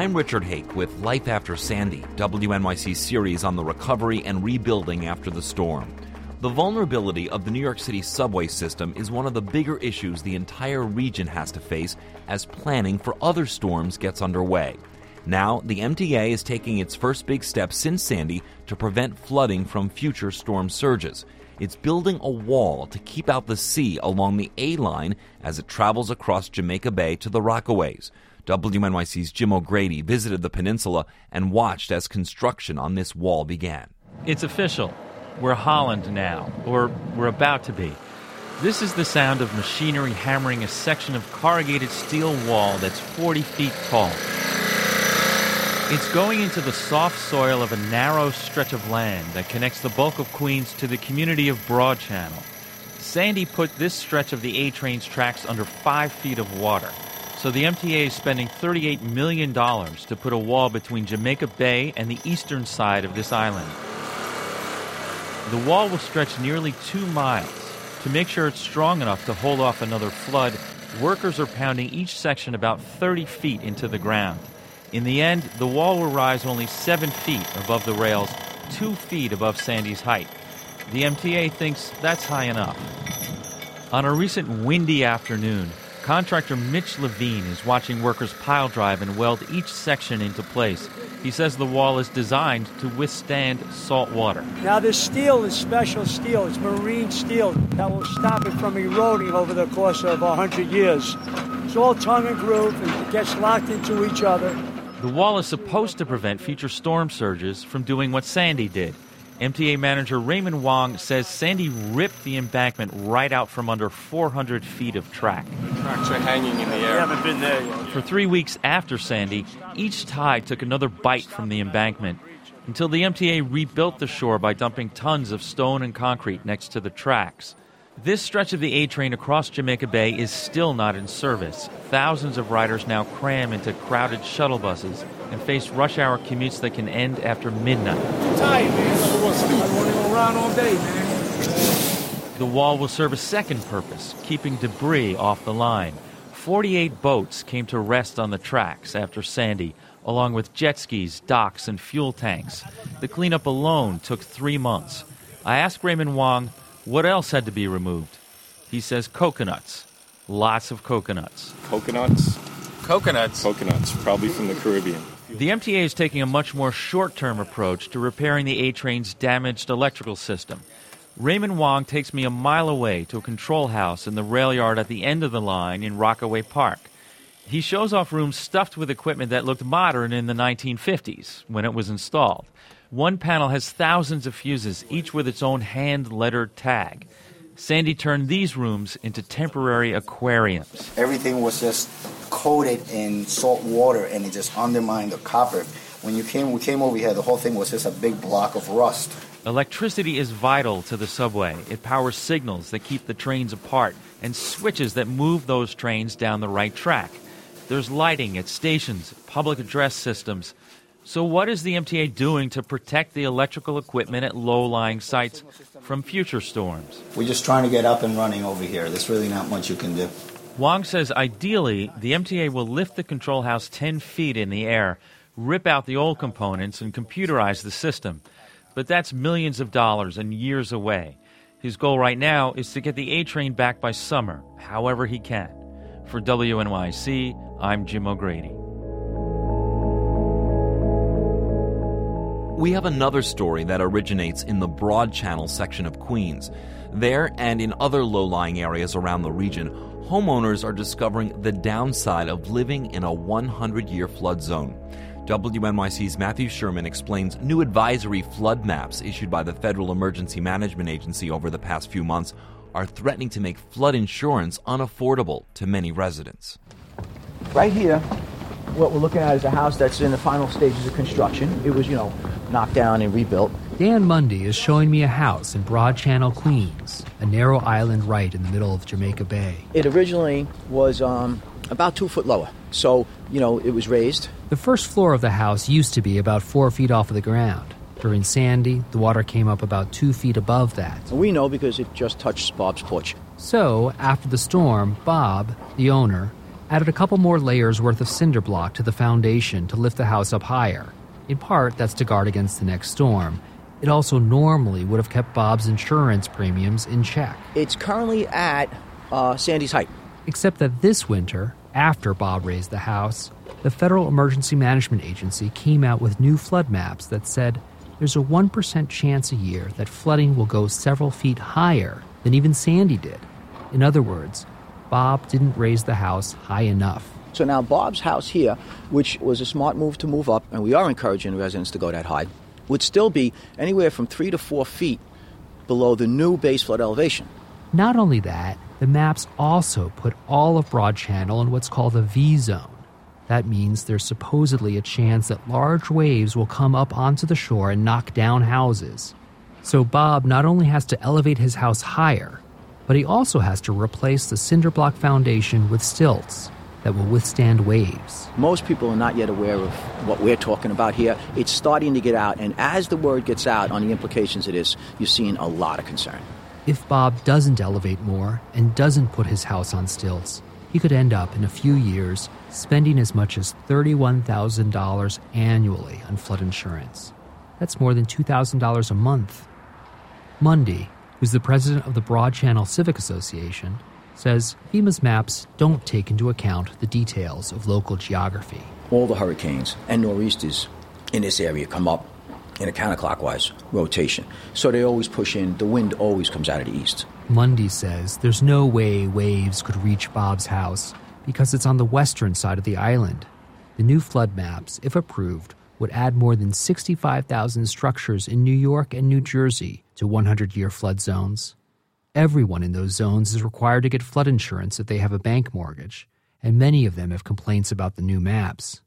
I'm Richard Hake with Life After Sandy, WNYC series on the recovery and rebuilding after the storm. The vulnerability of the New York City subway system is one of the bigger issues the entire region has to face as planning for other storms gets underway. Now, the MTA is taking its first big step since Sandy to prevent flooding from future storm surges. It's building a wall to keep out the sea along the A line as it travels across Jamaica Bay to the Rockaways. WNYC's Jim O'Grady visited the peninsula and watched as construction on this wall began. It's official. We're Holland now, or we're about to be. This is the sound of machinery hammering a section of corrugated steel wall that's 40 feet tall. It's going into the soft soil of a narrow stretch of land that connects the bulk of Queens to the community of Broad Channel. Sandy put this stretch of the A train's tracks under five feet of water. So the MTA is spending $38 million to put a wall between Jamaica Bay and the eastern side of this island. The wall will stretch nearly two miles. To make sure it's strong enough to hold off another flood, workers are pounding each section about 30 feet into the ground. In the end, the wall will rise only seven feet above the rails, two feet above Sandy's height. The MTA thinks that's high enough. On a recent windy afternoon, contractor Mitch Levine is watching workers pile drive and weld each section into place. He says the wall is designed to withstand salt water. Now, this steel is special steel. It's marine steel that will stop it from eroding over the course of 100 years. It's all tongue and groove and it gets locked into each other. The wall is supposed to prevent future storm surges from doing what Sandy did. MTA manager Raymond Wong says Sandy ripped the embankment right out from under 400 feet of track. Tracks are hanging in the air. We haven't been there yet. For three weeks after Sandy, each tide took another bite from the embankment until the MTA rebuilt the shore by dumping tons of stone and concrete next to the tracks. This stretch of the A train across Jamaica Bay is still not in service. Thousands of riders now cram into crowded shuttle buses and face rush hour commutes that can end after midnight. Tired, man. I want to go around all day, man. The wall will serve a second purpose, keeping debris off the line. 48 boats came to rest on the tracks after Sandy, along with jet skis, docks, and fuel tanks. The cleanup alone took three months. I asked Raymond Wong what else had to be removed. He says coconuts. Lots of coconuts. Coconuts? Coconuts. Coconuts, probably from the Caribbean. The MTA is taking a much more short term approach to repairing the A train's damaged electrical system. Raymond Wong takes me a mile away to a control house in the rail yard at the end of the line in Rockaway Park. He shows off rooms stuffed with equipment that looked modern in the 1950s when it was installed. One panel has thousands of fuses, each with its own hand lettered tag. Sandy turned these rooms into temporary aquariums. Everything was just coated in salt water and it just undermined the copper. When you came, we came over here, the whole thing was just a big block of rust. Electricity is vital to the subway. It powers signals that keep the trains apart and switches that move those trains down the right track. There's lighting at stations, public address systems. So, what is the MTA doing to protect the electrical equipment at low lying sites from future storms? We're just trying to get up and running over here. There's really not much you can do. Wong says ideally, the MTA will lift the control house 10 feet in the air, rip out the old components, and computerize the system. But that's millions of dollars and years away. His goal right now is to get the A train back by summer, however he can. For WNYC, I'm Jim O'Grady. We have another story that originates in the Broad Channel section of Queens. There and in other low lying areas around the region, homeowners are discovering the downside of living in a 100 year flood zone. WNYC's Matthew Schuerman explains new advisory flood maps issued by the Federal Emergency Management Agency over the past few months are threatening to make flood insurance unaffordable to many residents. Right here, what we're looking at is a house that's in the final stages of construction. It was, you know, knocked down and rebuilt. Dan Mundy is showing me a house in Broad Channel, Queens, a narrow island right in the middle of Jamaica Bay. It originally was um, about two foot lower. So, you know, it was raised. The first floor of the house used to be about four feet off of the ground. During Sandy, the water came up about two feet above that. We know because it just touched Bob's porch. So, after the storm, Bob, the owner, added a couple more layers worth of cinder block to the foundation to lift the house up higher. In part, that's to guard against the next storm. It also normally would have kept Bob's insurance premiums in check. It's currently at uh, Sandy's height. Except that this winter, after Bob raised the house, the Federal Emergency Management Agency came out with new flood maps that said there's a 1% chance a year that flooding will go several feet higher than even Sandy did. In other words, Bob didn't raise the house high enough. So now Bob's house here, which was a smart move to move up, and we are encouraging residents to go that high, would still be anywhere from three to four feet below the new base flood elevation. Not only that, the maps also put all of Broad Channel in what's called a V zone. That means there's supposedly a chance that large waves will come up onto the shore and knock down houses. So Bob not only has to elevate his house higher, but he also has to replace the cinder block foundation with stilts that will withstand waves. Most people are not yet aware of what we're talking about here. It's starting to get out, and as the word gets out on the implications of this, you're seeing a lot of concern. If Bob doesn't elevate more and doesn't put his house on stilts, he could end up in a few years spending as much as $31,000 annually on flood insurance. That's more than $2,000 a month. Mundy, who's the president of the Broad Channel Civic Association, says FEMA's maps don't take into account the details of local geography. All the hurricanes and nor'easters in this area come up in a counterclockwise rotation. So they always push in, the wind always comes out of the east. Mundy says there's no way waves could reach Bob's house because it's on the western side of the island. The new flood maps, if approved, would add more than 65,000 structures in New York and New Jersey to 100 year flood zones. Everyone in those zones is required to get flood insurance if they have a bank mortgage, and many of them have complaints about the new maps.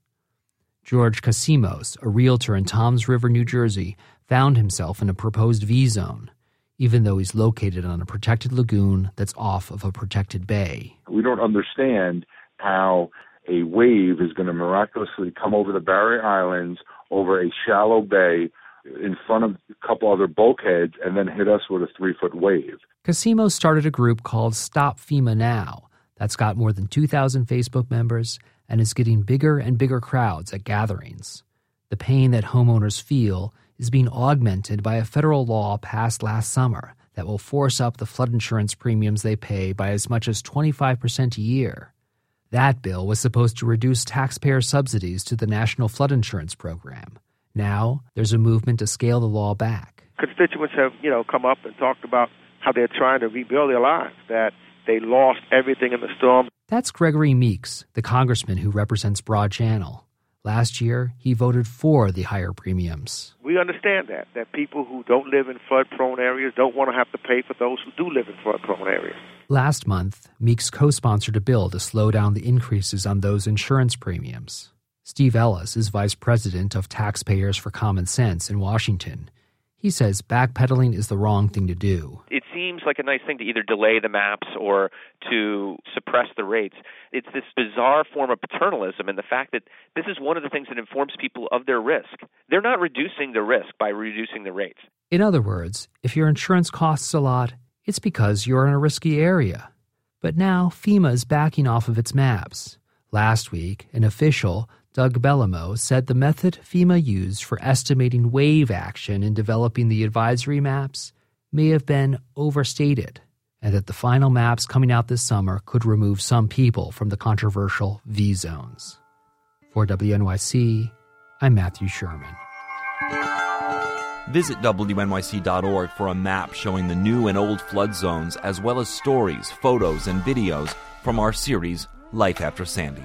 George Kasimos, a realtor in Toms River, New Jersey, found himself in a proposed V zone, even though he's located on a protected lagoon that's off of a protected bay. We don't understand how a wave is going to miraculously come over the Barrier Islands over a shallow bay in front of a couple other bulkheads and then hit us with a three foot wave. Kasimos started a group called Stop FEMA Now that's got more than 2,000 Facebook members and is getting bigger and bigger crowds at gatherings. The pain that homeowners feel is being augmented by a federal law passed last summer that will force up the flood insurance premiums they pay by as much as 25% a year. That bill was supposed to reduce taxpayer subsidies to the National Flood Insurance Program. Now, there's a movement to scale the law back. Constituents have, you know, come up and talked about how they're trying to rebuild their lives, that they lost everything in the storm. That's Gregory Meeks, the congressman who represents Broad Channel. Last year, he voted for the higher premiums. We understand that, that people who don't live in flood prone areas don't want to have to pay for those who do live in flood prone areas. Last month, Meeks co sponsored a bill to slow down the increases on those insurance premiums. Steve Ellis is vice president of Taxpayers for Common Sense in Washington. He says backpedaling is the wrong thing to do. It seems like a nice thing to either delay the maps or to suppress the rates. It's this bizarre form of paternalism and the fact that this is one of the things that informs people of their risk. They're not reducing the risk by reducing the rates. In other words, if your insurance costs a lot, it's because you're in a risky area. But now FEMA is backing off of its maps. Last week, an official Doug Bellomo, said the method FEMA used for estimating wave action in developing the advisory maps may have been overstated, and that the final maps coming out this summer could remove some people from the controversial V zones. For WNYC, I'm Matthew Schuerman. Visit WNYC.org for a map showing the new and old flood zones, as well as stories, photos, and videos from our series, Life After Sandy.